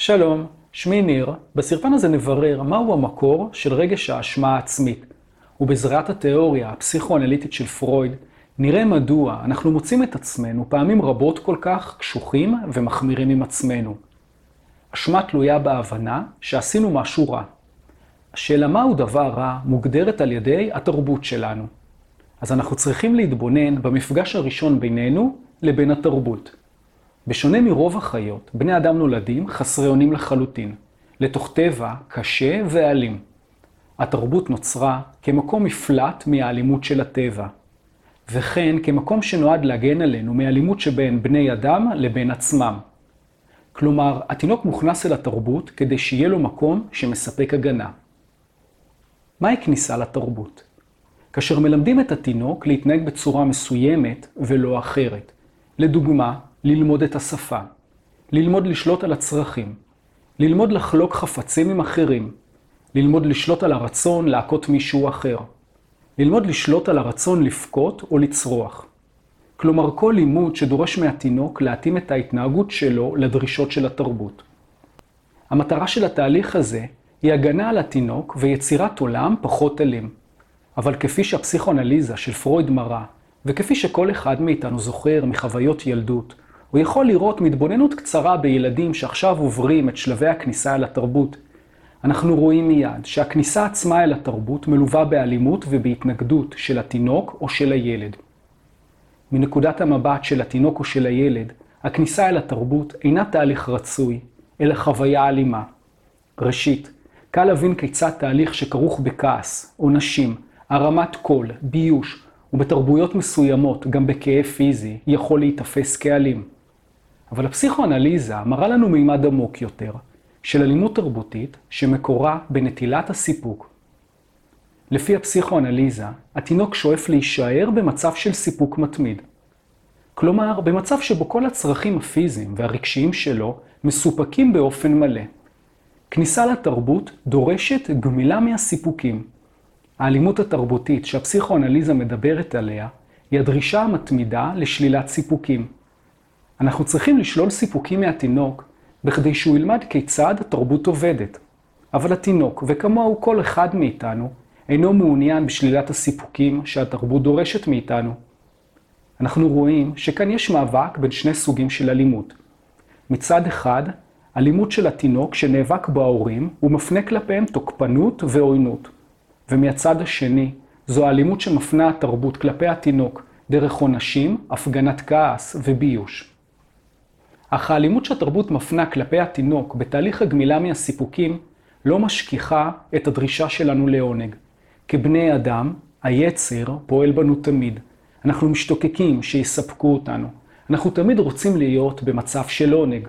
שלום, שמי ניר. בסרטון הזה נברר מהו המקור של רגש האשמה העצמית. ובעזרת התיאוריה הפסיכואנליטית של פרויד, נראה מדוע אנחנו מוצאים את עצמנו פעמים רבות כל כך קשוחים ומחמירים עם עצמנו. אשמה תלויה בהבנה שעשינו משהו רע. השאלה מהו דבר רע מוגדרת על ידי התרבות שלנו. אז אנחנו צריכים להתבונן במפגש הראשון בינינו לבין התרבות. בשונה מרוב החיות, בני אדם נולדים חסרי אונים לחלוטין, לתוך טבע קשה ואלים. התרבות נוצרה כמקום מפלט מהאלימות של הטבע, וכן כמקום שנועד להגן עלינו מאלימות שבין בני אדם לבין עצמם. כלומר, התינוק מוכנס אל התרבות כדי שיהיה לו מקום שמספק הגנה. מהי כניסה לתרבות? כאשר מלמדים את התינוק להתנהג בצורה מסוימת ולא אחרת. לדוגמה, ללמוד את השפה, ללמוד לשלוט על הצרכים, ללמוד לחלוק חפצים עם אחרים, ללמוד לשלוט על הרצון להכות מישהו אחר, ללמוד לשלוט על הרצון לבכות או לצרוח. כלומר, כל לימוד שדורש מהתינוק להתאים את ההתנהגות שלו לדרישות של התרבות. המטרה של התהליך הזה היא הגנה על התינוק ויצירת עולם פחות אלים. אבל כפי שהפסיכואנליזה של פרויד מראה, וכפי שכל אחד מאיתנו זוכר מחוויות ילדות, הוא יכול לראות מתבוננות קצרה בילדים שעכשיו עוברים את שלבי הכניסה אל התרבות. אנחנו רואים מיד שהכניסה עצמה אל התרבות מלווה באלימות ובהתנגדות של התינוק או של הילד. מנקודת המבט של התינוק או של הילד, הכניסה אל התרבות אינה תהליך רצוי, אלא חוויה אלימה. ראשית, קל להבין כיצד תהליך שכרוך בכעס, עונשים, הרמת קול, ביוש, ובתרבויות מסוימות גם בכאב פיזי, יכול להיתפס כאלים. אבל הפסיכואנליזה מראה לנו מימד עמוק יותר, של אלימות תרבותית שמקורה בנטילת הסיפוק. לפי הפסיכואנליזה, התינוק שואף להישאר במצב של סיפוק מתמיד. כלומר, במצב שבו כל הצרכים הפיזיים והרגשיים שלו מסופקים באופן מלא. כניסה לתרבות דורשת גמילה מהסיפוקים. האלימות התרבותית שהפסיכואנליזה מדברת עליה, היא הדרישה המתמידה לשלילת סיפוקים. אנחנו צריכים לשלול סיפוקים מהתינוק בכדי שהוא ילמד כיצד התרבות עובדת. אבל התינוק, וכמוהו כל אחד מאיתנו, אינו מעוניין בשלילת הסיפוקים שהתרבות דורשת מאיתנו. אנחנו רואים שכאן יש מאבק בין שני סוגים של אלימות. מצד אחד, אלימות של התינוק שנאבק בו ההורים, הוא מפנה כלפיהם תוקפנות ועוינות. ומהצד השני, זו האלימות שמפנה התרבות כלפי התינוק דרך עונשים, הפגנת כעס וביוש. אך האלימות שהתרבות מפנה כלפי התינוק בתהליך הגמילה מהסיפוקים לא משכיחה את הדרישה שלנו לעונג. כבני אדם, היצר פועל בנו תמיד. אנחנו משתוקקים שיספקו אותנו. אנחנו תמיד רוצים להיות במצב של עונג.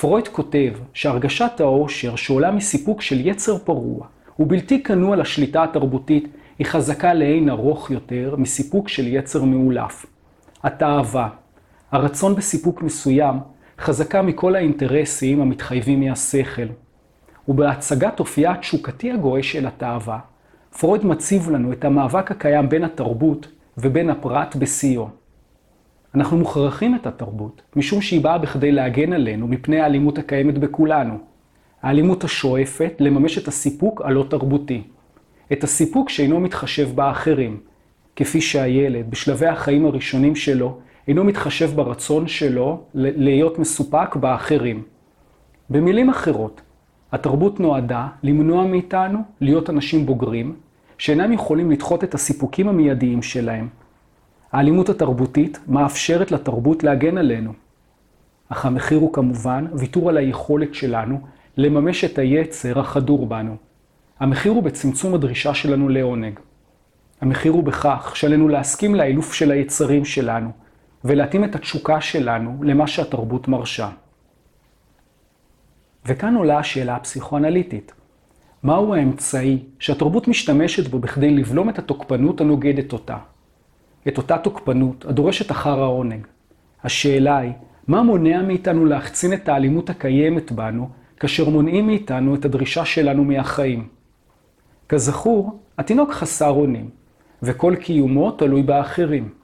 פרויד כותב שהרגשת האושר שעולה מסיפוק של יצר פרוע ובלתי כנוע לשליטה התרבותית היא חזקה לאין ארוך יותר מסיפוק של יצר מאולף. התאווה, הרצון בסיפוק מסוים, חזקה מכל האינטרסים המתחייבים מהשכל. ובהצגת אופייה התשוקתי הגועש של התאווה, פרויד מציב לנו את המאבק הקיים בין התרבות ובין הפרט בשיאו. אנחנו מוכרחים את התרבות, משום שהיא באה בכדי להגן עלינו מפני האלימות הקיימת בכולנו. האלימות השואפת לממש את הסיפוק הלא תרבותי. את הסיפוק שאינו מתחשב באחרים, כפי שהילד, בשלבי החיים הראשונים שלו, אינו מתחשב ברצון שלו להיות מסופק באחרים. במילים אחרות, התרבות נועדה למנוע מאיתנו להיות אנשים בוגרים, שאינם יכולים לדחות את הסיפוקים המיידיים שלהם. האלימות התרבותית מאפשרת לתרבות להגן עלינו. אך המחיר הוא כמובן ויתור על היכולת שלנו לממש את היצר החדור בנו. המחיר הוא בצמצום הדרישה שלנו לעונג. המחיר הוא בכך שעלינו להסכים לאילוף של היצרים שלנו, ולהתאים את התשוקה שלנו למה שהתרבות מרשה. וכאן עולה השאלה הפסיכואנליטית. מהו האמצעי שהתרבות משתמשת בו בכדי לבלום את התוקפנות הנוגדת אותה? את אותה תוקפנות הדורשת אחר העונג. השאלה היא, מה מונע מאיתנו להחצין את האלימות הקיימת בנו, כאשר מונעים מאיתנו את הדרישה שלנו מהחיים? כזכור, התינוק חסר אונים, וכל קיומו תלוי באחרים.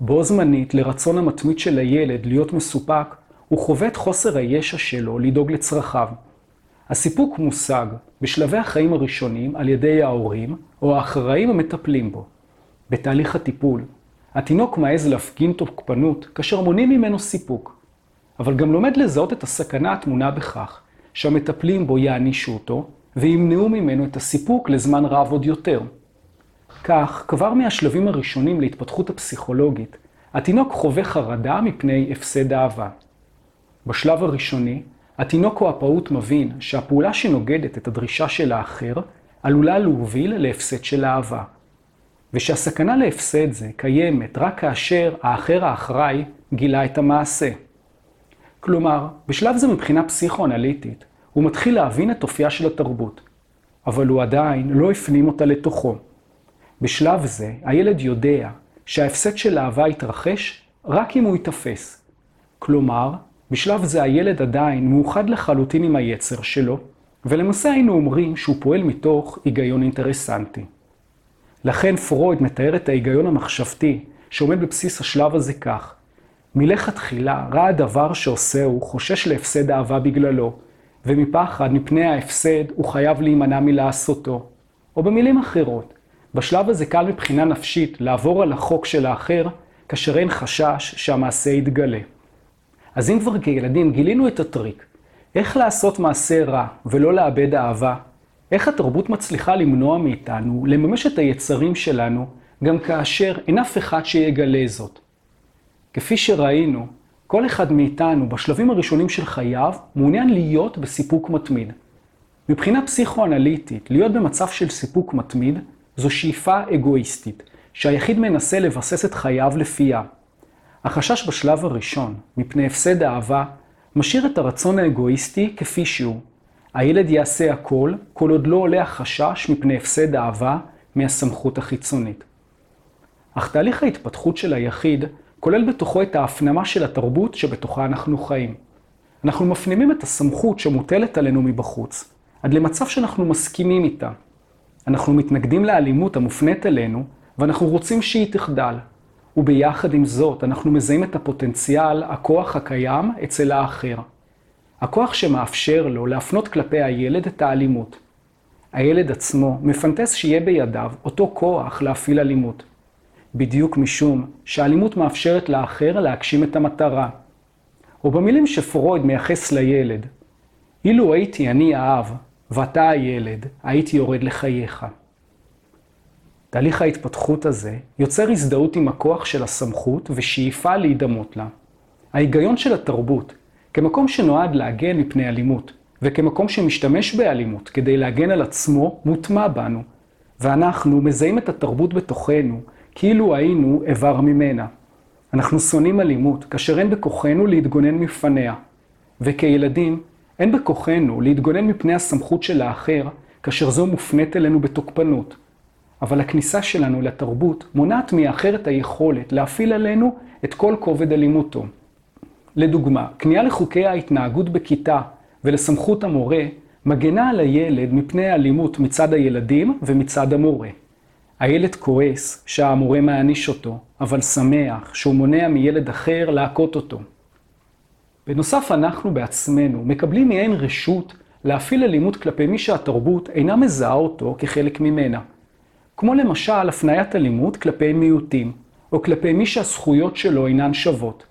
בו זמנית לרצון המתמיד של הילד להיות מסופק, הוא חווה את חוסר הישע שלו לדאוג לצרכיו. הסיפוק מושג בשלבי החיים הראשונים על ידי ההורים או האחראים המטפלים בו. בתהליך הטיפול, התינוק מעז להפגין תוקפנות כאשר מונעים ממנו סיפוק, אבל גם לומד לזהות את הסכנה הטמונה בכך שהמטפלים בו יענישו אותו וימנעו ממנו את הסיפוק לזמן רב עוד יותר. כך, כבר מהשלבים הראשונים להתפתחות הפסיכולוגית, התינוק חווה חרדה מפני הפסד אהבה. בשלב הראשוני, התינוק או הפעוט מבין שהפעולה שנוגדת את הדרישה של האחר עלולה להוביל להפסד של אהבה. ושהסכנה להפסד זה קיימת רק כאשר האחר האחראי גילה את המעשה. כלומר, בשלב זה מבחינה פסיכואנליטית, הוא מתחיל להבין את אופייה של התרבות, אבל הוא עדיין לא הפנים אותה לתוכו. בשלב זה, הילד יודע שההפסד של אהבה יתרחש רק אם הוא ייתפס. כלומר, בשלב זה הילד עדיין מאוחד לחלוטין עם היצר שלו, ולמעשה היינו אומרים שהוא פועל מתוך היגיון אינטרסנטי. לכן פרויד מתאר את ההיגיון המחשבתי שעומד בבסיס השלב הזה כך: מלכתחילה רע הדבר שעושהו חושש להפסד אהבה בגללו, ומפחד מפני ההפסד הוא חייב להימנע מלעשותו. או במילים אחרות, בשלב הזה קל מבחינה נפשית לעבור על החוק של האחר, כאשר אין חשש שהמעשה יתגלה. אז אם כבר כילדים גילינו את הטריק, איך לעשות מעשה רע ולא לאבד אהבה, איך התרבות מצליחה למנוע מאיתנו לממש את היצרים שלנו, גם כאשר אין אף אחד שיגלה זאת. כפי שראינו, כל אחד מאיתנו בשלבים הראשונים של חייו מעוניין להיות בסיפוק מתמיד. מבחינה פסיכואנליטית, להיות במצב של סיפוק מתמיד זו שאיפה אגואיסטית, שהיחיד מנסה לבסס את חייו לפיה. החשש בשלב הראשון, מפני הפסד אהבה, משאיר את הרצון האגואיסטי כפי שהוא. הילד יעשה הכל, כל עוד לא עולה החשש מפני הפסד אהבה מהסמכות החיצונית. אך תהליך ההתפתחות של היחיד כולל בתוכו את ההפנמה של התרבות שבתוכה אנחנו חיים. אנחנו מפנימים את הסמכות שמוטלת עלינו מבחוץ, עד למצב שאנחנו מסכימים איתה. אנחנו מתנגדים לאלימות המופנית אלינו, ואנחנו רוצים שהיא תחדל. וביחד עם זאת, אנחנו מזהים את הפוטנציאל, הכוח הקיים, אצל האחר. הכוח שמאפשר לו להפנות כלפי הילד את האלימות. הילד עצמו מפנטס שיהיה בידיו אותו כוח להפעיל אלימות. בדיוק משום שהאלימות מאפשרת לאחר להגשים את המטרה. או במילים שפרויד מייחס לילד, אילו הייתי אני האב ואתה הילד, הייתי יורד לחייך. תהליך ההתפתחות הזה יוצר הזדהות עם הכוח של הסמכות ושאיפה להידמות לה. ההיגיון של התרבות, כמקום שנועד להגן מפני אלימות, וכמקום שמשתמש באלימות כדי להגן על עצמו, מוטמע בנו, ואנחנו מזהים את התרבות בתוכנו כאילו היינו איבר ממנה. אנחנו שונאים אלימות כאשר אין בכוחנו להתגונן מפניה, וכילדים אין בכוחנו להתגונן מפני הסמכות של האחר כאשר זו מופנית אלינו בתוקפנות. אבל הכניסה שלנו לתרבות מונעת מהאחר את היכולת להפעיל עלינו את כל כובד אלימותו. לדוגמה, כניעה לחוקי ההתנהגות בכיתה ולסמכות המורה מגנה על הילד מפני האלימות מצד הילדים ומצד המורה. הילד כועס שהמורה מעניש אותו, אבל שמח שהוא מונע מילד אחר להכות אותו. בנוסף, אנחנו בעצמנו מקבלים מעין רשות להפעיל אלימות כלפי מי שהתרבות אינה מזהה אותו כחלק ממנה. כמו למשל הפניית אלימות כלפי מיעוטים, או כלפי מי שהזכויות שלו אינן שוות.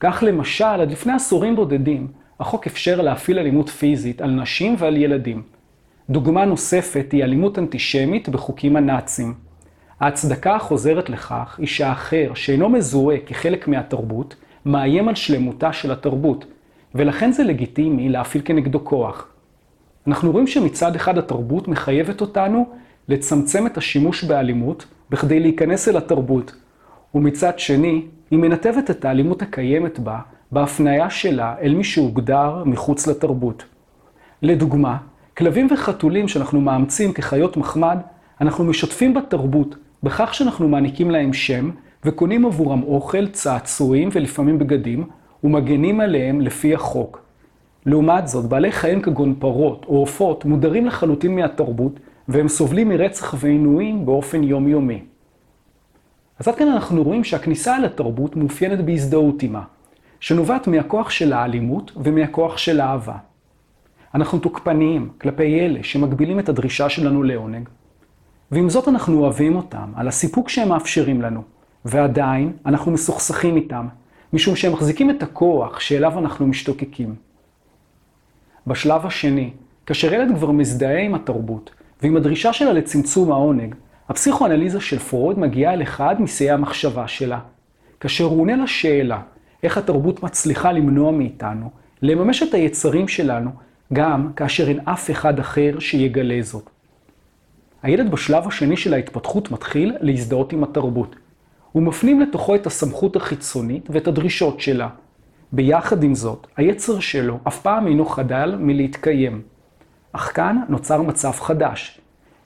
כך למשל, עד לפני עשורים בודדים, החוק אפשר להפעיל אלימות פיזית על נשים ועל ילדים. דוגמה נוספת היא אלימות אנטישמית בחוקים הנאצים. ההצדקה החוזרת לכך היא שהאחר, שאינו מזוהה כחלק מהתרבות, מאיים על שלמותה של התרבות, ולכן זה לגיטימי להפעיל כנגדו כוח. אנחנו רואים שמצד אחד התרבות מחייבת אותנו לצמצם את השימוש באלימות בכדי להיכנס אל התרבות, ומצד שני, היא מנתבת את האלימות הקיימת בה בהפניה שלה אל מי שהוגדר מחוץ לתרבות. לדוגמה, כלבים וחתולים שאנחנו מאמצים כחיות מחמד, אנחנו משתפים בתרבות בכך שאנחנו מעניקים להם שם וקונים עבורם אוכל, צעצועים ולפעמים בגדים, ומגנים עליהם לפי החוק. לעומת זאת, בעלי חיים כגון פרות או עופות מודרים לחלוטין מהתרבות, והם סובלים מרצח ועינויים באופן יומיומי. אז עד כאן אנחנו רואים שהכניסה אל התרבות מאופיינת בהזדהות עימה. שנובעת מהכוח של האלימות ומהכוח של האהבה. אנחנו תוקפניים כלפי אלה שמגבילים את הדרישה שלנו לעונג, ועם זאת אנחנו אוהבים אותם על הסיפוק שהם מאפשרים לנו, ועדיין אנחנו מסוכסכים איתם, משום שהם מחזיקים את הכוח שאליו אנחנו משתוקקים. בשלב השני, כאשר ילד כבר מזדהה עם התרבות ועם הדרישה שלה לצמצום העונג, הפסיכואנליזה של פרויד מגיעה אל אחד משיאי המחשבה שלה, כאשר הוא עונה לשאלה איך התרבות מצליחה למנוע מאיתנו לממש את היצרים שלנו, גם כאשר אין אף אחד אחר שיגלה זאת. הילד בשלב השני של ההתפתחות מתחיל להזדהות עם התרבות. הוא מפנים לתוכו את הסמכות החיצונית ואת הדרישות שלה. ביחד עם זאת, היצר שלו אף פעם אינו חדל מלהתקיים. אך כאן נוצר מצב חדש.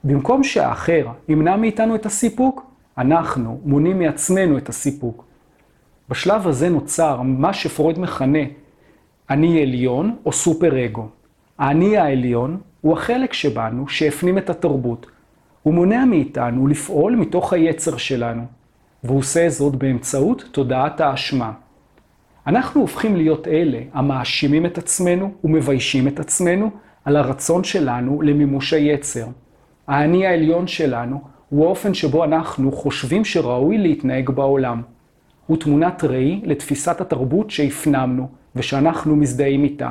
במקום שהאחר ימנע מאיתנו את הסיפוק, אנחנו מונעים מעצמנו את הסיפוק. בשלב הזה נוצר מה שפרויד מכנה אני עליון או סופר אגו. האני העליון הוא החלק שבנו שהפנים את התרבות. הוא מונע מאיתנו לפעול מתוך היצר שלנו, והוא עושה זאת באמצעות תודעת האשמה. אנחנו הופכים להיות אלה המאשימים את עצמנו ומביישים את עצמנו על הרצון שלנו למימוש היצר. האני העליון שלנו הוא האופן שבו אנחנו חושבים שראוי להתנהג בעולם. הוא תמונת ראי לתפיסת התרבות שהפנמנו ושאנחנו מזדהים איתה.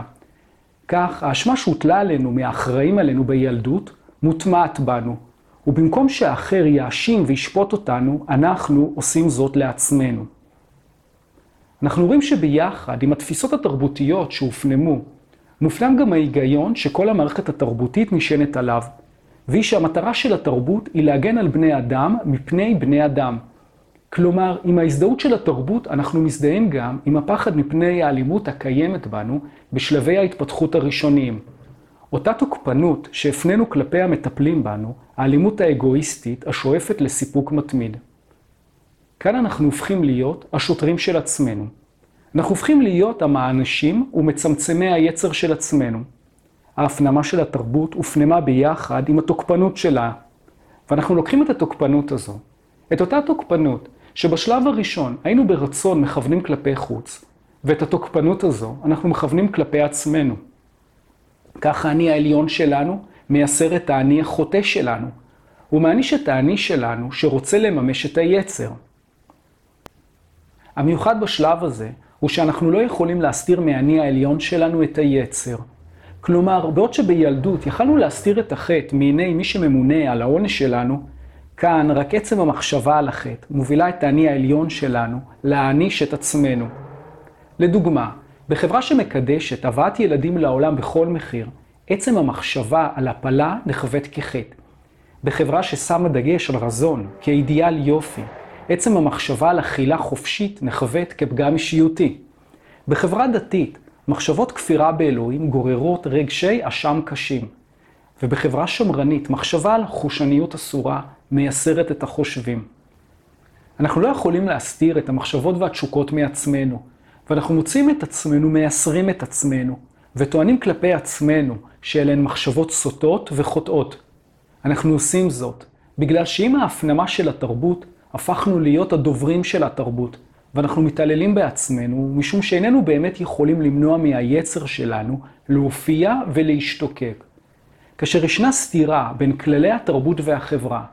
כך, האשמה שהוטלה עלינו מהאחראים עלינו בילדות, מוטמעת בנו, ובמקום שהאחר יאשים וישפוט אותנו, אנחנו עושים זאת לעצמנו. אנחנו רואים שביחד עם התפיסות התרבותיות שהופנמו, מופנם גם ההיגיון שכל המערכת התרבותית נשענת עליו, והיא שהמטרה של התרבות היא להגן על בני אדם מפני בני אדם. כלומר, עם ההזדהות של התרבות אנחנו מזדהים גם עם הפחד מפני האלימות הקיימת בנו בשלבי ההתפתחות הראשוניים. אותה תוקפנות שהפנינו כלפי המטפלים בנו, האלימות האגואיסטית השואפת לסיפוק מתמיד. כאן אנחנו הופכים להיות השוטרים של עצמנו. אנחנו הופכים להיות המענשים ומצמצמי היצר של עצמנו. ההפנמה של התרבות הופנמה ביחד עם התוקפנות שלה. ואנחנו לוקחים את התוקפנות הזו, את אותה תוקפנות שבשלב הראשון היינו ברצון מכוונים כלפי חוץ, ואת התוקפנות הזו אנחנו מכוונים כלפי עצמנו. כך האני העליון שלנו מייסר את האני החוטא שלנו. הוא מעניש את האני שלנו שרוצה לממש את היצר. המיוחד בשלב הזה הוא שאנחנו לא יכולים להסתיר מהאני העליון שלנו את היצר. כלומר, בעוד שבילדות יכלנו להסתיר את החטא מעיני מי שממונה על העונש שלנו, כאן רק עצם המחשבה על החטא מובילה את האני העליון שלנו להעניש את עצמנו. לדוגמה, בחברה שמקדשת הבאת ילדים לעולם בכל מחיר, עצם המחשבה על הפלה נחווית כחטא. בחברה ששמה דגש על רזון כאידיאל יופי, עצם המחשבה על אכילה חופשית נחווית כפגם אישיותי. בחברה דתית, מחשבות כפירה באלוהים גוררות רגשי אשם קשים. ובחברה שמרנית, מחשבה על חושניות אסורה מייסרת את החושבים. אנחנו לא יכולים להסתיר את המחשבות והתשוקות מעצמנו, ואנחנו מוצאים את עצמנו, מייסרים את עצמנו, וטוענים כלפי עצמנו שאלה הן מחשבות סוטות וחוטאות. אנחנו עושים זאת בגלל שעם ההפנמה של התרבות, הפכנו להיות הדוברים של התרבות, ואנחנו מתעללים בעצמנו, משום שאיננו באמת יכולים למנוע מהיצר שלנו להופיע ולהשתוקק. כאשר ישנה סתירה בין כללי התרבות והחברה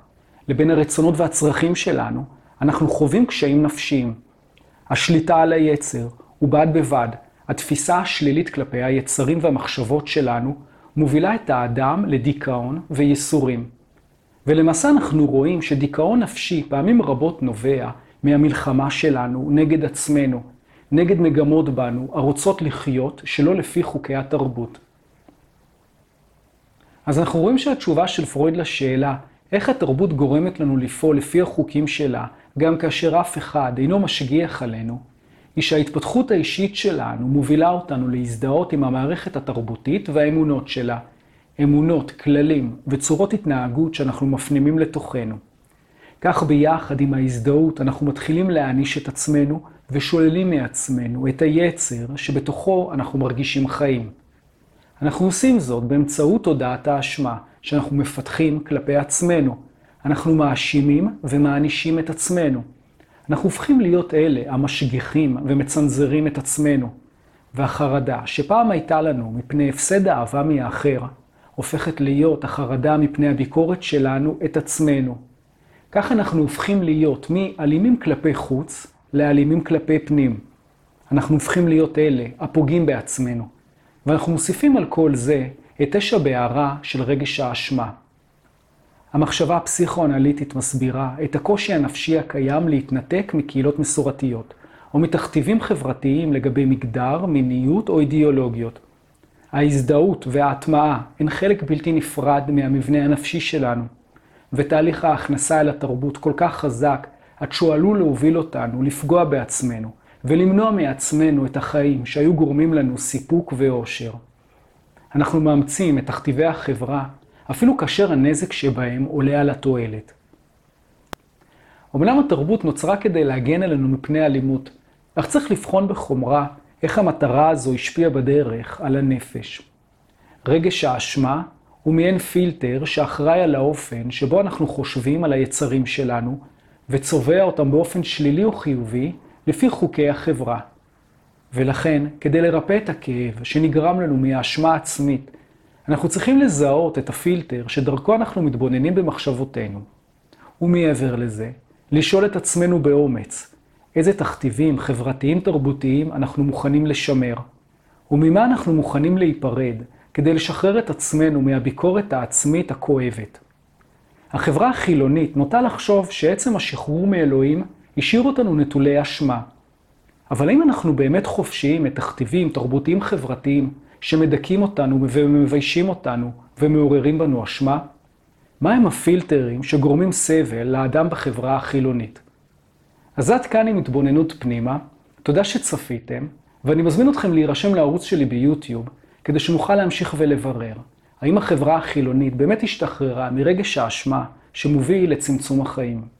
לבין הרצונות והצרכים שלנו, אנחנו חווים קשיים נפשיים. השליטה על היצר, ובד בבד, התפיסה השלילית כלפי היצרים והמחשבות שלנו, מובילה את האדם לדיכאון וייסורים. ולמעשה אנחנו רואים שדיכאון נפשי פעמים רבות נובע מהמלחמה שלנו נגד עצמנו, נגד מגמות בנו, הרוצות לחיות שלא לפי חוקי התרבות. אז אנחנו רואים שהתשובה של פרויד לשאלה איך התרבות גורמת לנו לפעול לפי החוקים שלה, גם כאשר אף אחד אינו משגיח עלינו, היא שההתפתחות האישית שלנו מובילה אותנו להזדהות עם המערכת התרבותית והאמונות שלה. אמונות, כללים וצורות התנהגות שאנחנו מפנימים לתוכנו. כך ביחד עם ההזדהות אנחנו מתחילים להעניש את עצמנו ושוללים מעצמנו את היצר שבתוכו אנחנו מרגישים חיים. אנחנו עושים זאת באמצעות תודעת האשמה שאנחנו מפתחים כלפי עצמנו. אנחנו מאשימים ומענישים את עצמנו. אנחנו הופכים להיות אלה המשגיחים ומצנזרים את עצמנו. והחרדה שפעם הייתה לנו מפני הפסד האהבה מהאחר, הופכת להיות החרדה מפני הביקורת שלנו את עצמנו. כך אנחנו הופכים להיות מאלימים כלפי חוץ לאלימים כלפי פנים. אנחנו הופכים להיות אלה הפוגעים בעצמנו. ואנחנו מוסיפים על כל זה את אש הבערה של רגש האשמה. המחשבה הפסיכואנליטית מסבירה את הקושי הנפשי הקיים להתנתק מקהילות מסורתיות, או מתכתיבים חברתיים לגבי מגדר, מיניות או אידיאולוגיות. ההזדהות וההטמעה הן חלק בלתי נפרד מהמבנה הנפשי שלנו, ותהליך ההכנסה אל התרבות כל כך חזק, עד שהוא עלול להוביל אותנו לפגוע בעצמנו, ולמנוע מעצמנו את החיים שהיו גורמים לנו סיפוק ואושר. אנחנו מאמצים את תכתיבי החברה, אפילו כאשר הנזק שבהם עולה על התועלת. אמנם התרבות נוצרה כדי להגן עלינו מפני אלימות, אך צריך לבחון בחומרה איך המטרה הזו השפיעה בדרך על הנפש. רגש האשמה הוא מעין פילטר שאחראי על האופן שבו אנחנו חושבים על היצרים שלנו, וצובע אותם באופן שלילי או חיובי לפי חוקי החברה. ולכן, כדי לרפא את הכאב שנגרם לנו מהאשמה העצמית, אנחנו צריכים לזהות את הפילטר שדרכו אנחנו מתבוננים במחשבותינו. ומעבר לזה, לשאול את עצמנו באומץ, איזה תכתיבים חברתיים תרבותיים אנחנו מוכנים לשמר, וממה אנחנו מוכנים להיפרד כדי לשחרר את עצמנו מהביקורת העצמית הכואבת. החברה החילונית נוטה לחשוב שעצם השחרור מאלוהים השאיר אותנו נטולי אשמה. אבל האם אנחנו באמת חופשיים מתכתיבים תרבותיים חברתיים שמדכאים אותנו ומביישים אותנו ומעוררים בנו אשמה? מהם הפילטרים שגורמים סבל לאדם בחברה החילונית? אז עד כאן עם התבוננות פנימה, תודה שצפיתם, ואני מזמין אתכם להירשם לערוץ שלי ביוטיוב, כדי שנוכל להמשיך ולברר, האם החברה החילונית באמת השתחררה מרגש האשמה שמוביל לצמצום החיים.